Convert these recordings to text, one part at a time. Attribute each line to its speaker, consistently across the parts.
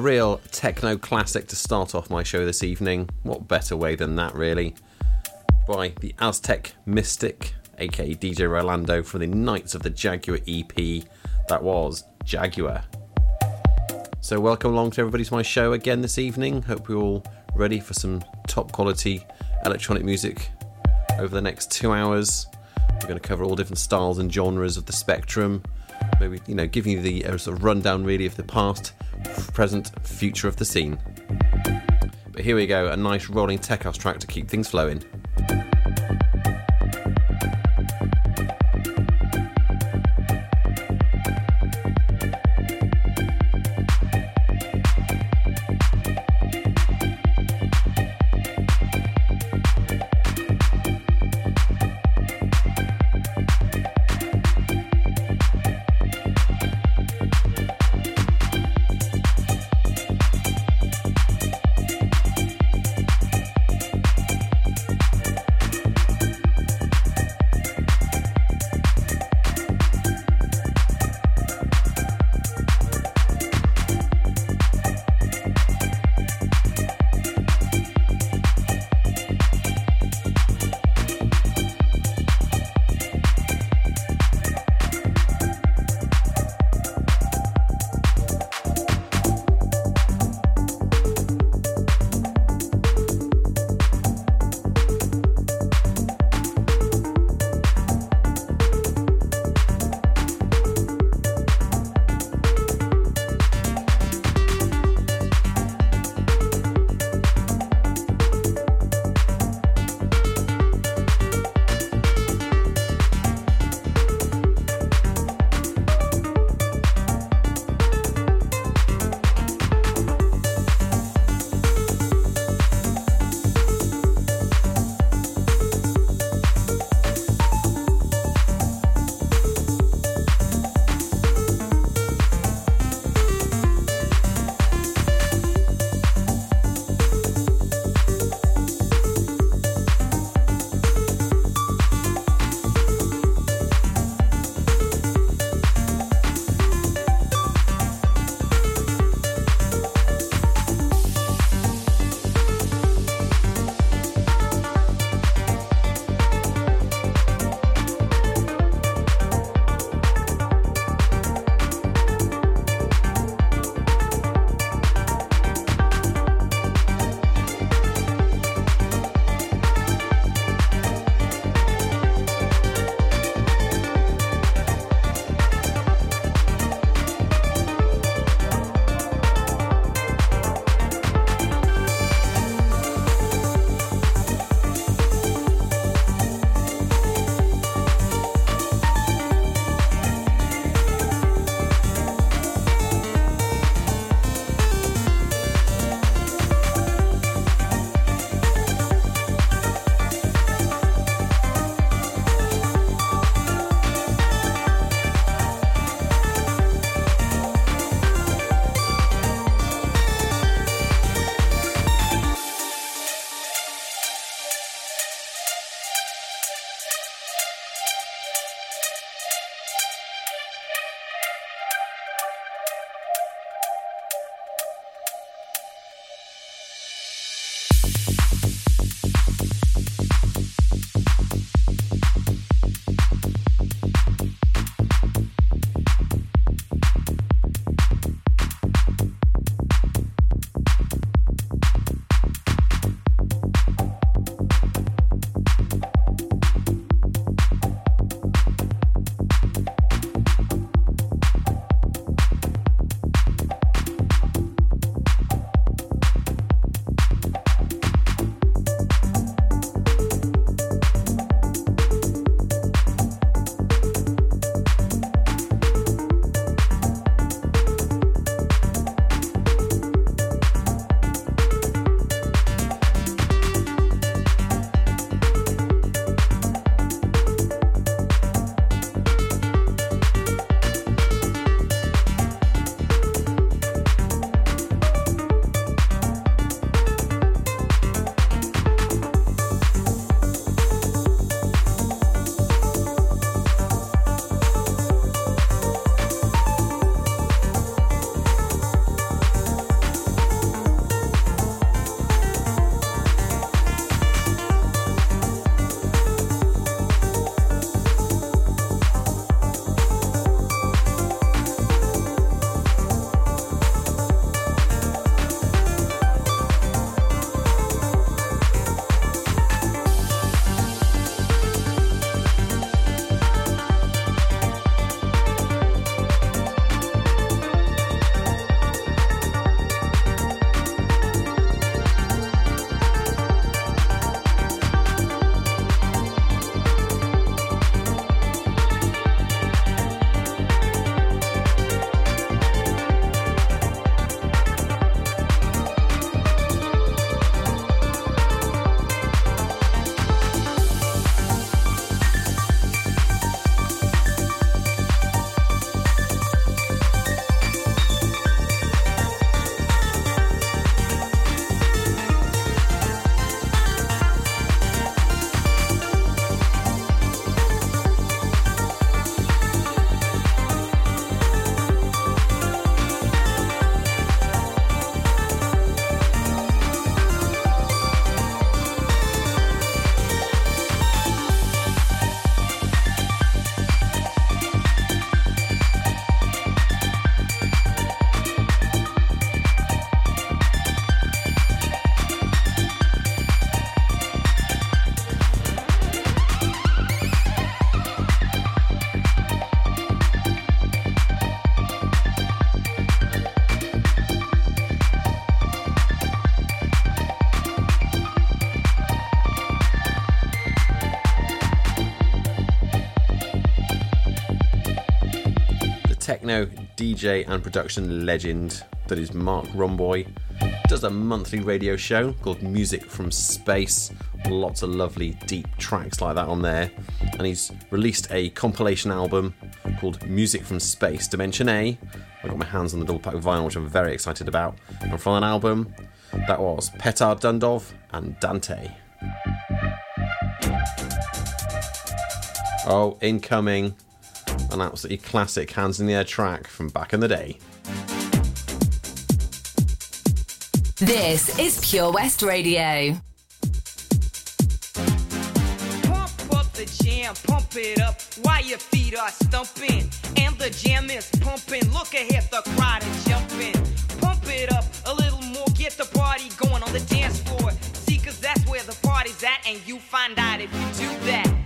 Speaker 1: real techno classic to start off my show this evening. What better way than that, really? By the Aztec Mystic, aka DJ Rolando, from the Knights of the Jaguar EP. That was Jaguar. So, welcome along to everybody to my show again this evening. Hope you're all ready for some top quality electronic music over the next two hours. We're going to cover all different styles and genres of the spectrum. Maybe, you know, giving you the uh, sort of rundown really of the past, present, future of the scene. But here we go, a nice rolling tech house track to keep things flowing. Techno DJ and production legend that is Marc Romboy. Does a monthly radio show called Music from Space. Lots of lovely deep tracks like that on there. And he's released a compilation album called Music from Space Dimension A. I got my hands on the double pack vinyl, which I'm very excited about. And from that album, that was Petar Dundov and Dante. Oh, incoming. An absolutely classic hands in the air track from back in the day.
Speaker 2: This is Pure West Radio.
Speaker 3: Pump up the jam, pump it up while your feet are stumping. And the jam is pumping. Look ahead, the crowd is jumping. Pump it up a little more, get the party going on the dance floor. See, cause that's where the party's at, and you find out if you do that.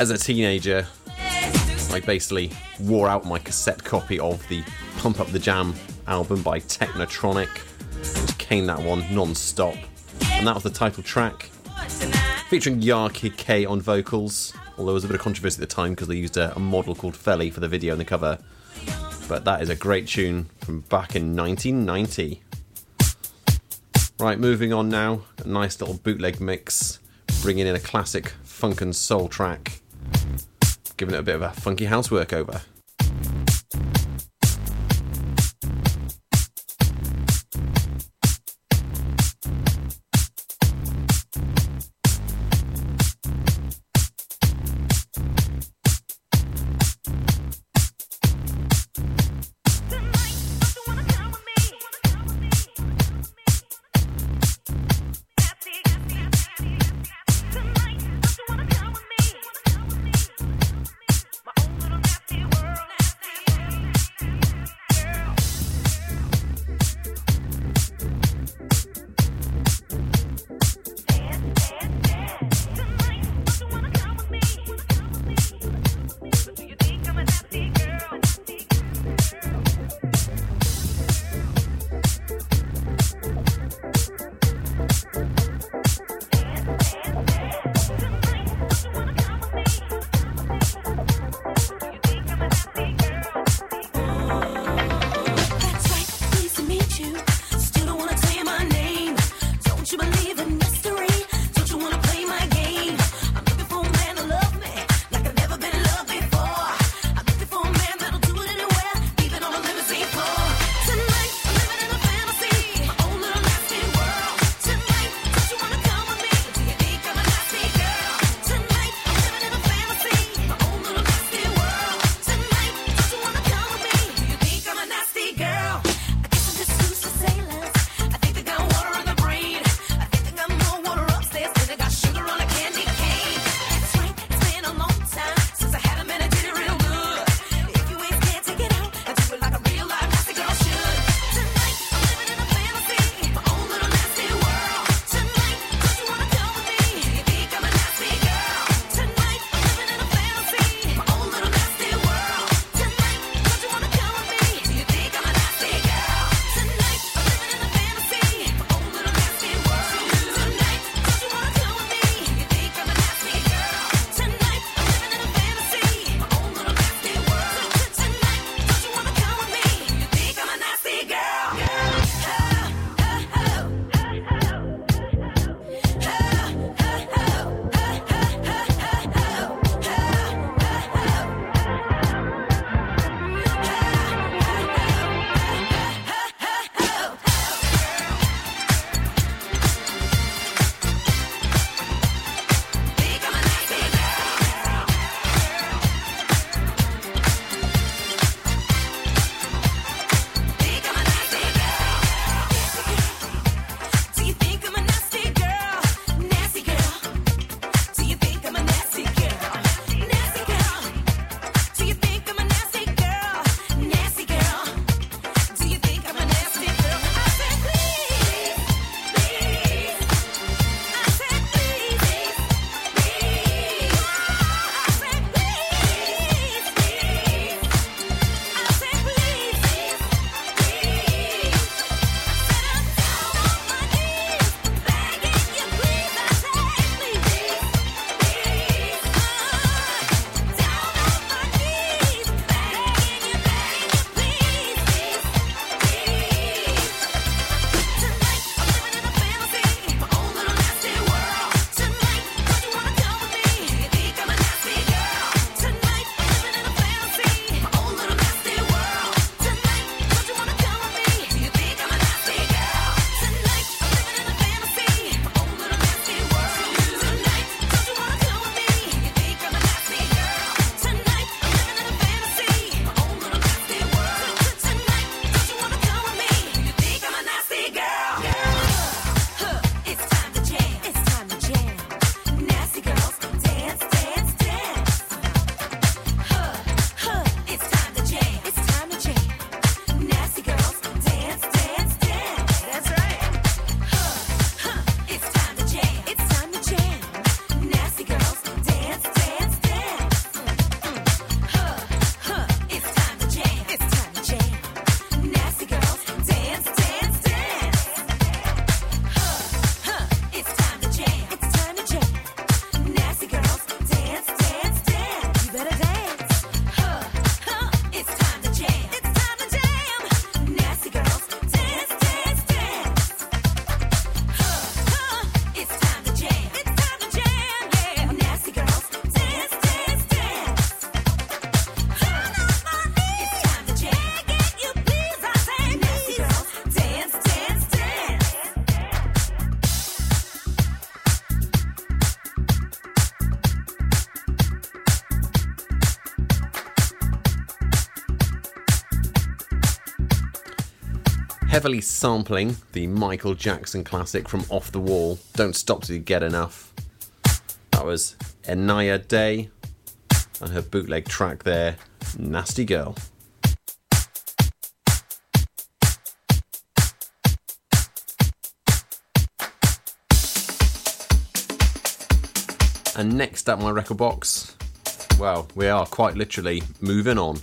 Speaker 1: As a teenager, I basically wore out my cassette copy of the Pump Up the Jam album by Technotronic. Just came that one non stop. And that was the title track, featuring Ya Kid K on vocals. Although there was a bit of controversy at the time because they used a, a model called Felly for the video and the cover. But that is a great tune from back in 1990. Right, moving on now. A nice little bootleg mix, bringing in a classic funk and soul track, giving it a bit of a funky house workover. Heavily sampling the Michael Jackson classic from Off the Wall, Don't Stop Till You Get Enough. That was Inaya Day and her bootleg track there, Nasty Girl. And next up my record box, well, we are quite literally moving on.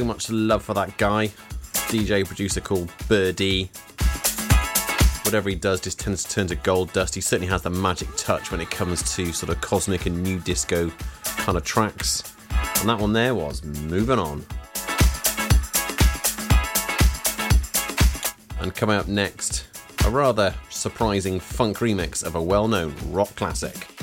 Speaker 1: So much love for that guy, DJ producer called Birdie. Whatever he does just tends to turn to gold dust. He certainly has the magic touch when it comes to sort of cosmic and new disco kind of tracks. And that one there was Moving On. And coming up next, a rather surprising funk remix of a well known rock classic.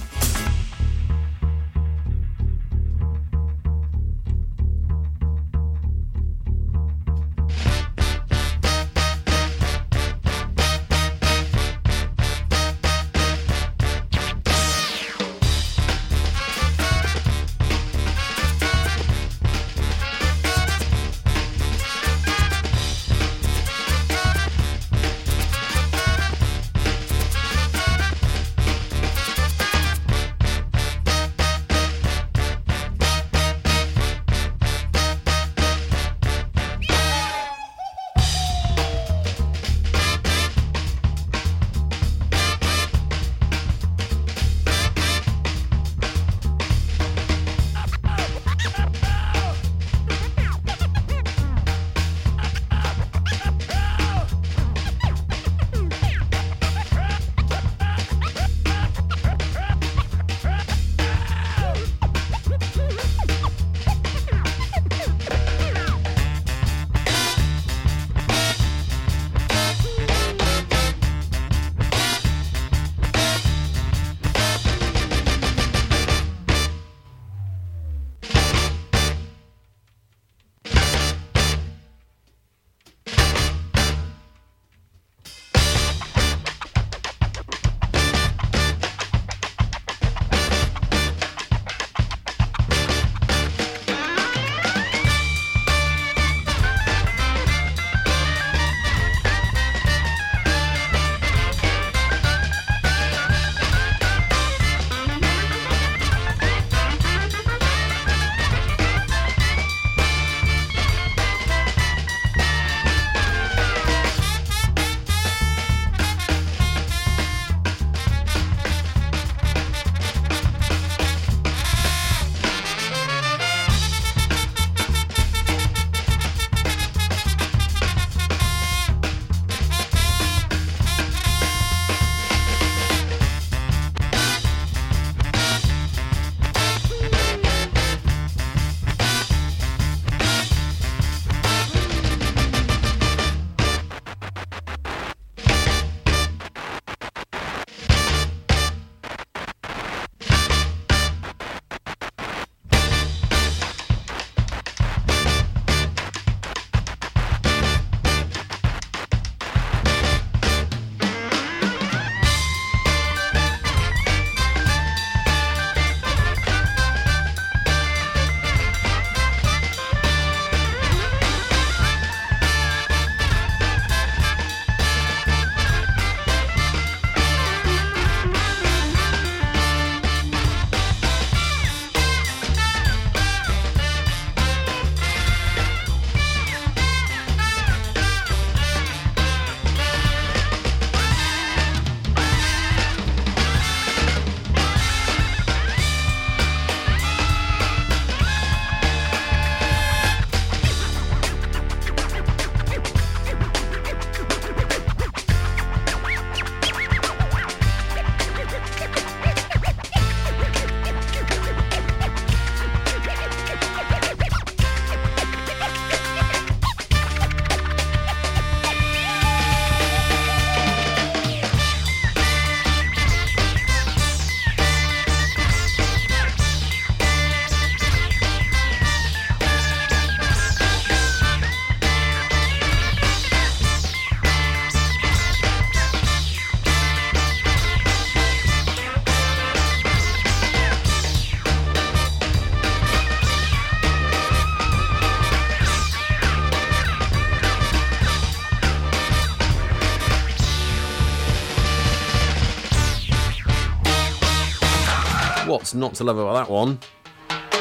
Speaker 1: What's not to love about that one?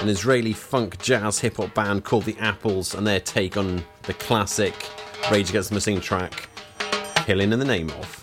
Speaker 1: An Israeli funk jazz hip hop band called The Apples and their take on the classic Rage Against the Machine track, Killing in the Name of.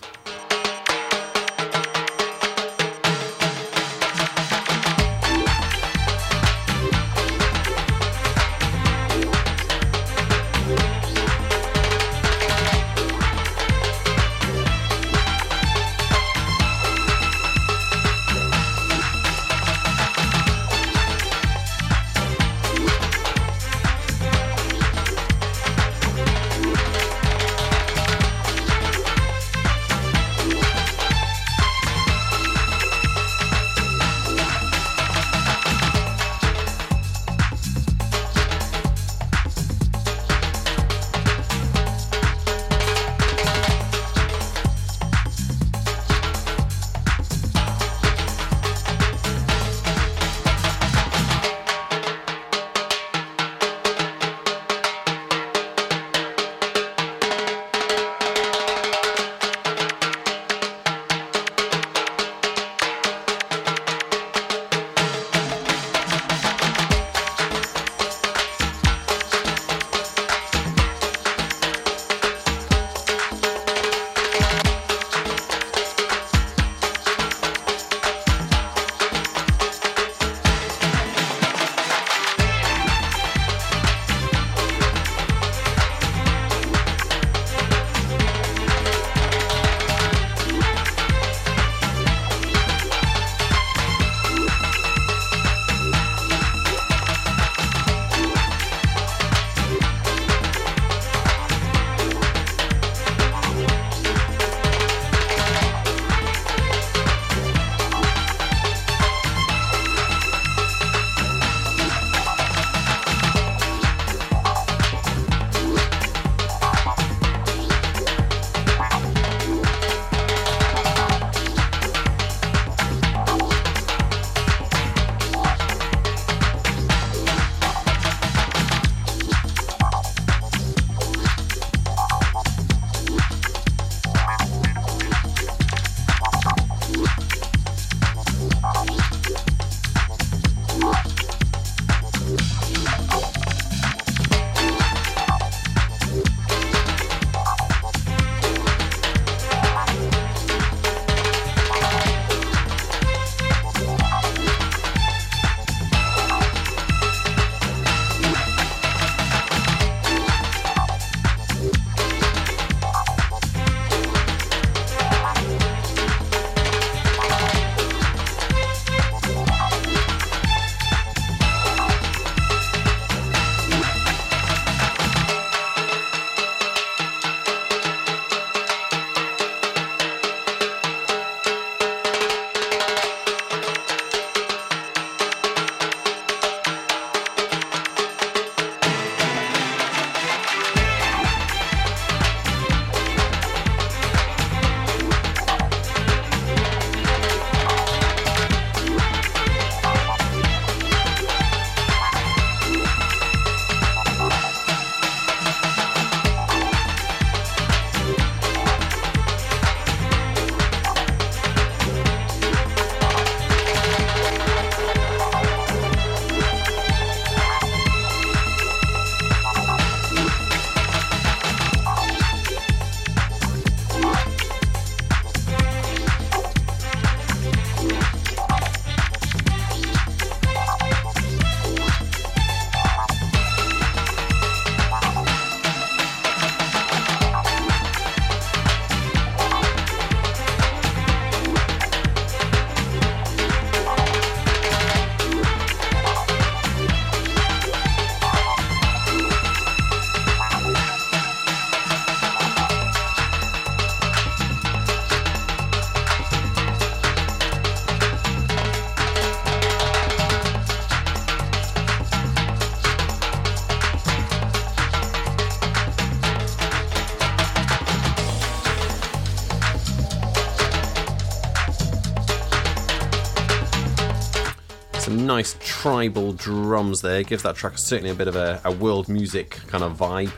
Speaker 1: Tribal drums there. Gives that track certainly a bit of a, a world music kind of vibe.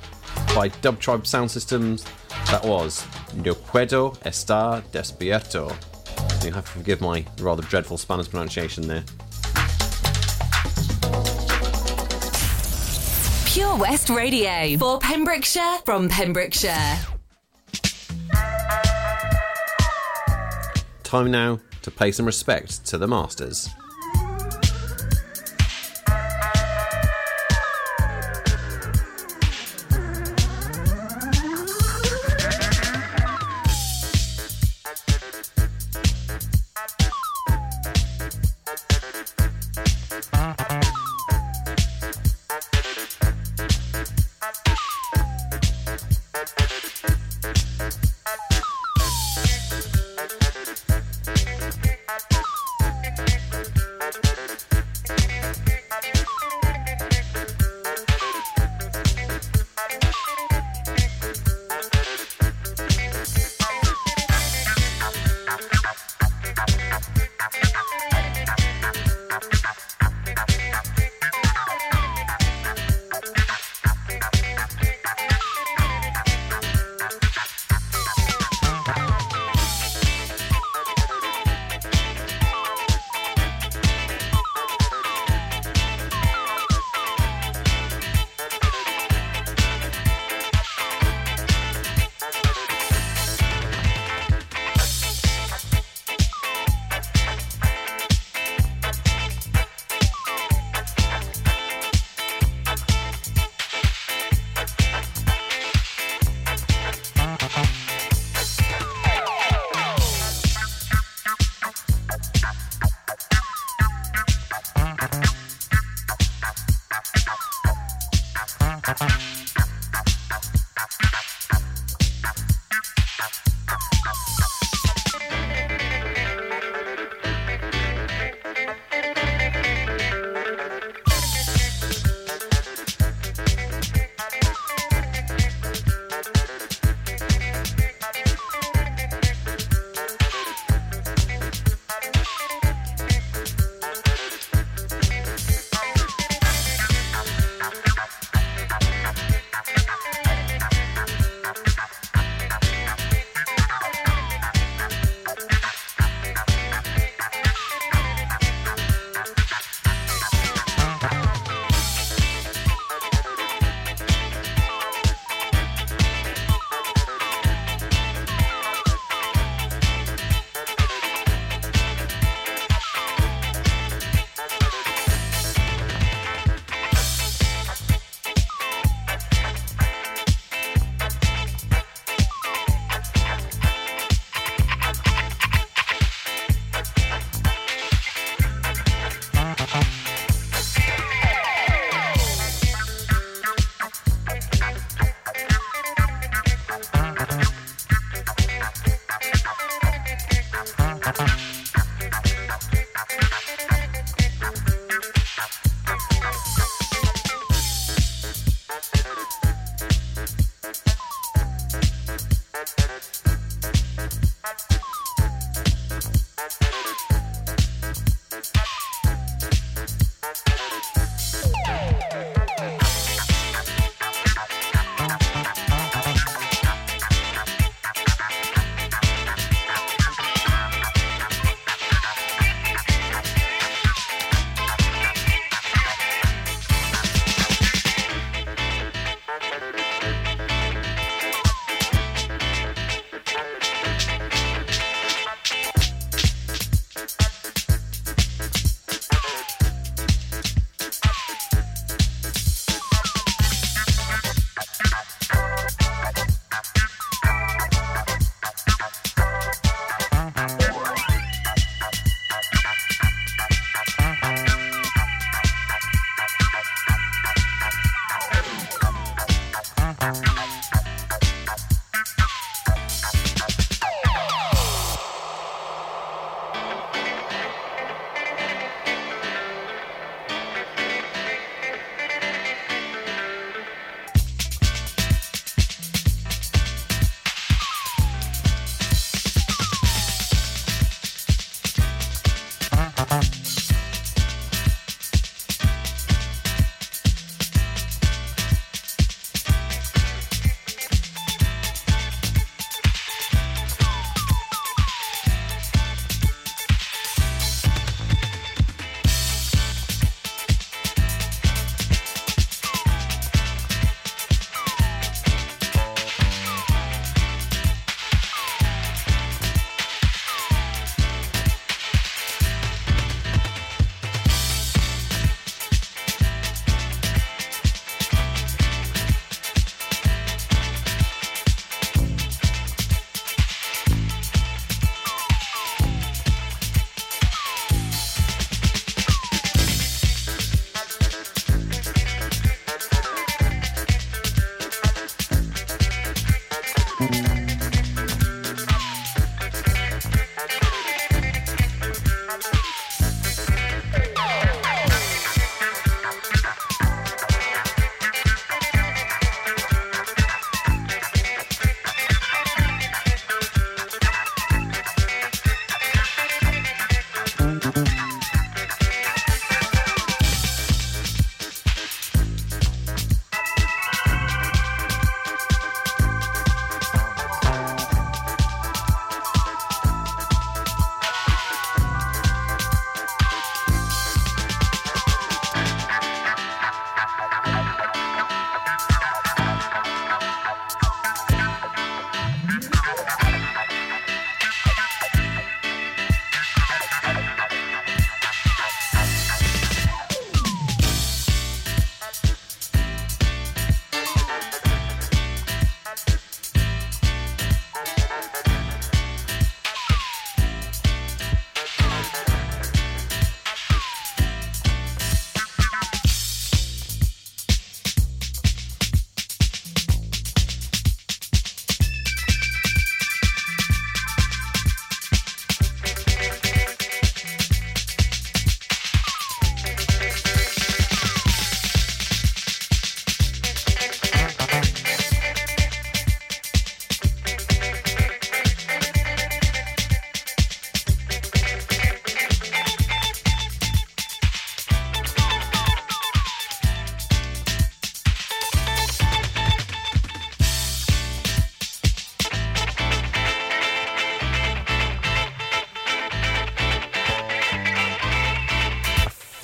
Speaker 1: By Dub Tribe Sound Systems, that was No Puedo Estar Despierto. You have to forgive my rather dreadful Spanish pronunciation there.
Speaker 4: Pure West Radio for Pembrokeshire from Pembrokeshire.
Speaker 1: Time now to pay some respect to the Masters.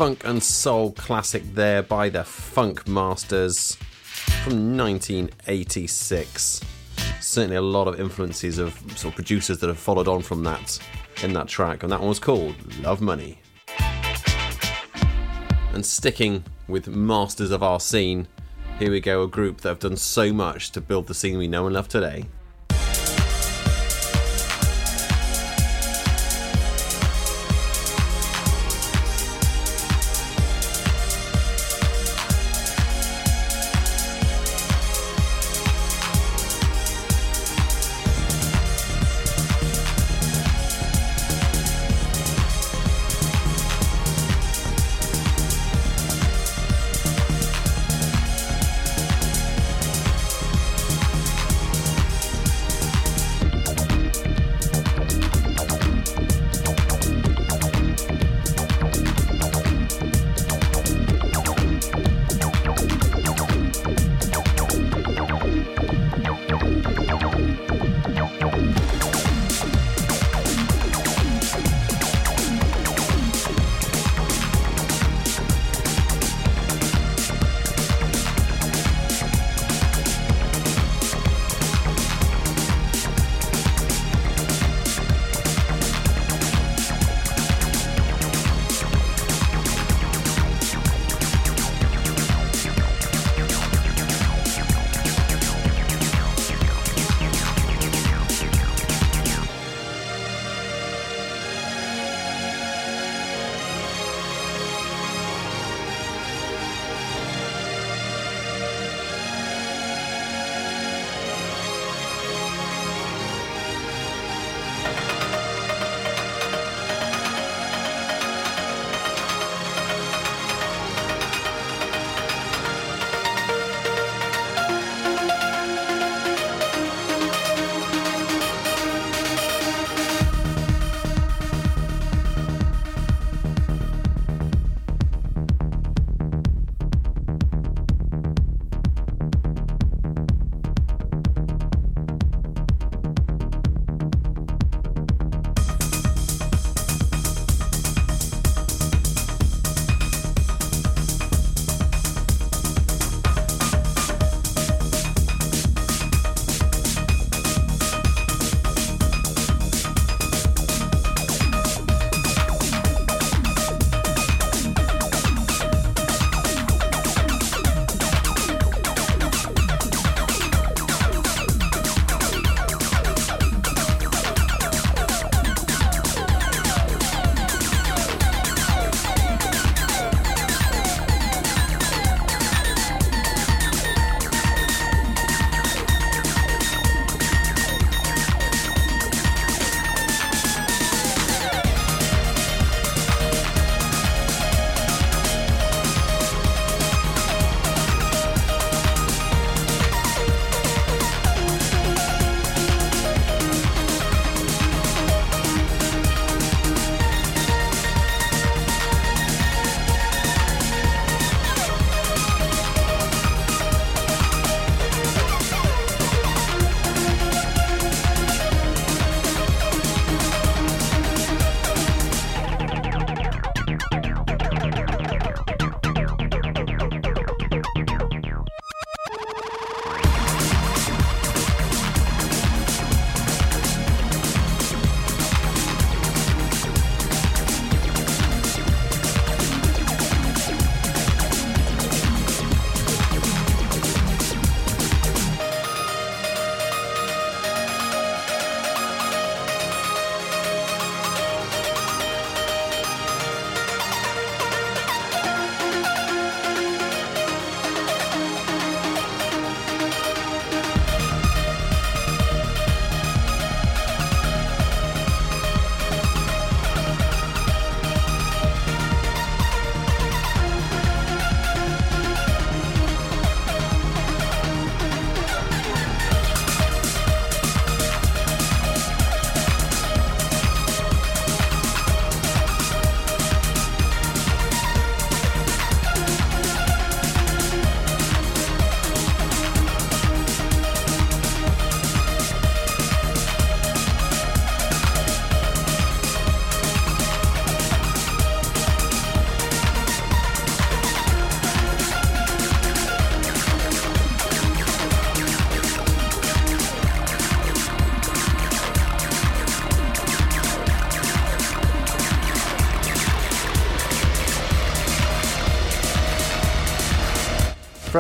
Speaker 1: Funk and soul classic there by the Funk Masters from 1986. Certainly a lot of influences of sort of producers that have followed on from that in that track, and that one was called Love Money. And sticking with masters of our scene, here we go, a group that have done so much to build the scene we know and love today.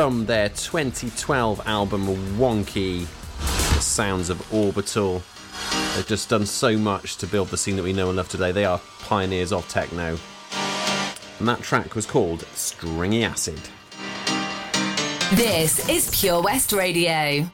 Speaker 1: From their 2012 album Wonky, The Sounds of Orbital. They've just done so much to build the scene that we know and love today. They are pioneers of techno. And that track was called Stringy Acid.
Speaker 2: This is Pure West Radio.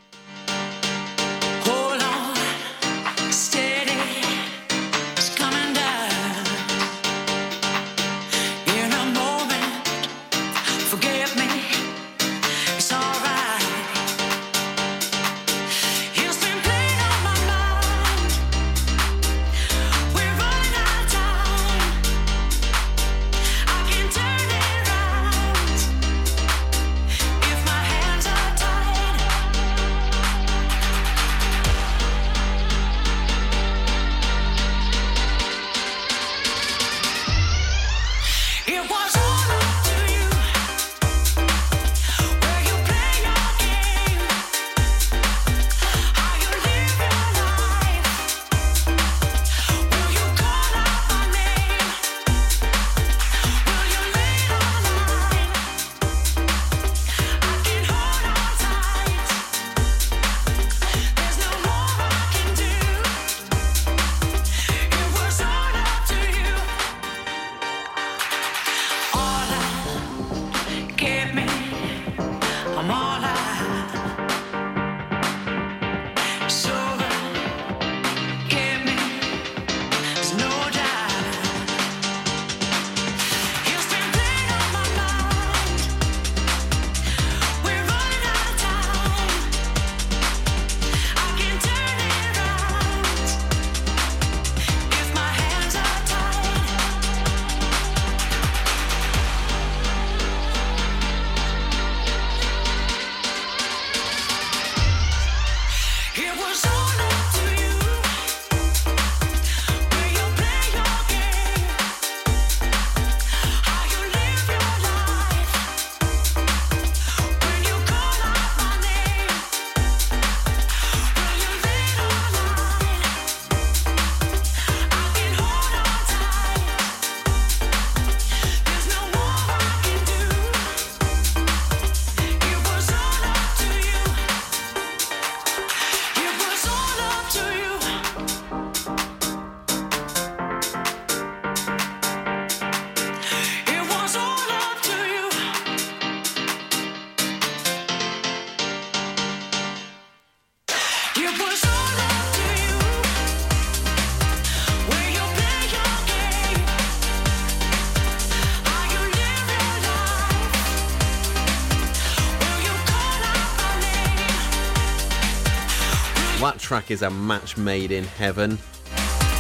Speaker 1: Track is a match made in heaven.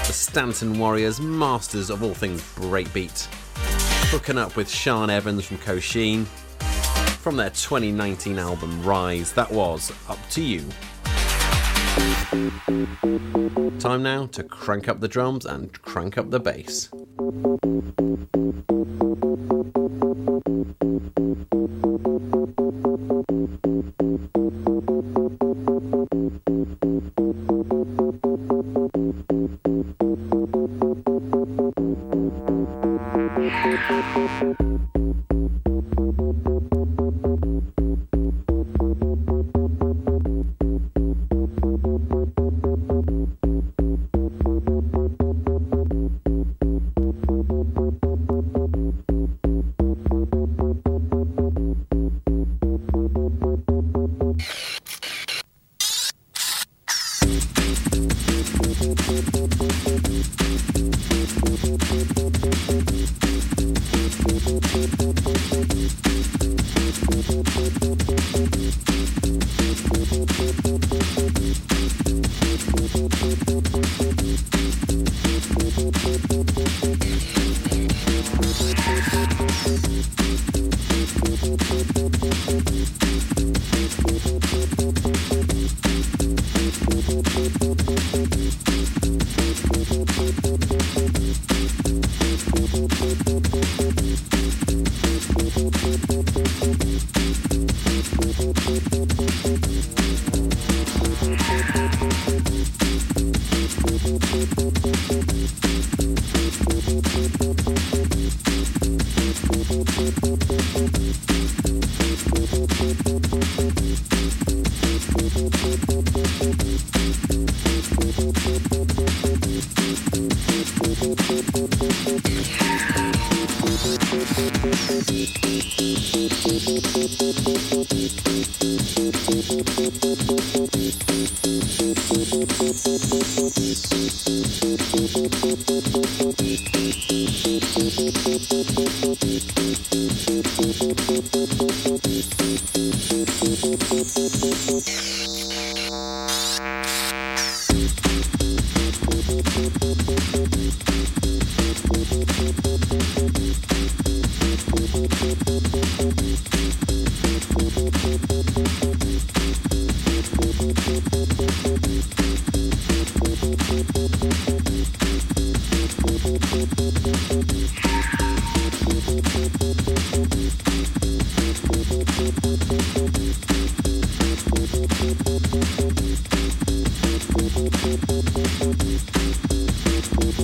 Speaker 1: The Stanton Warriors, masters of all things breakbeat, hooking up with Sian Evans from Kosheen from their 2019 album Rise. That was Up to You. Time now to crank up the drums and crank up the bass.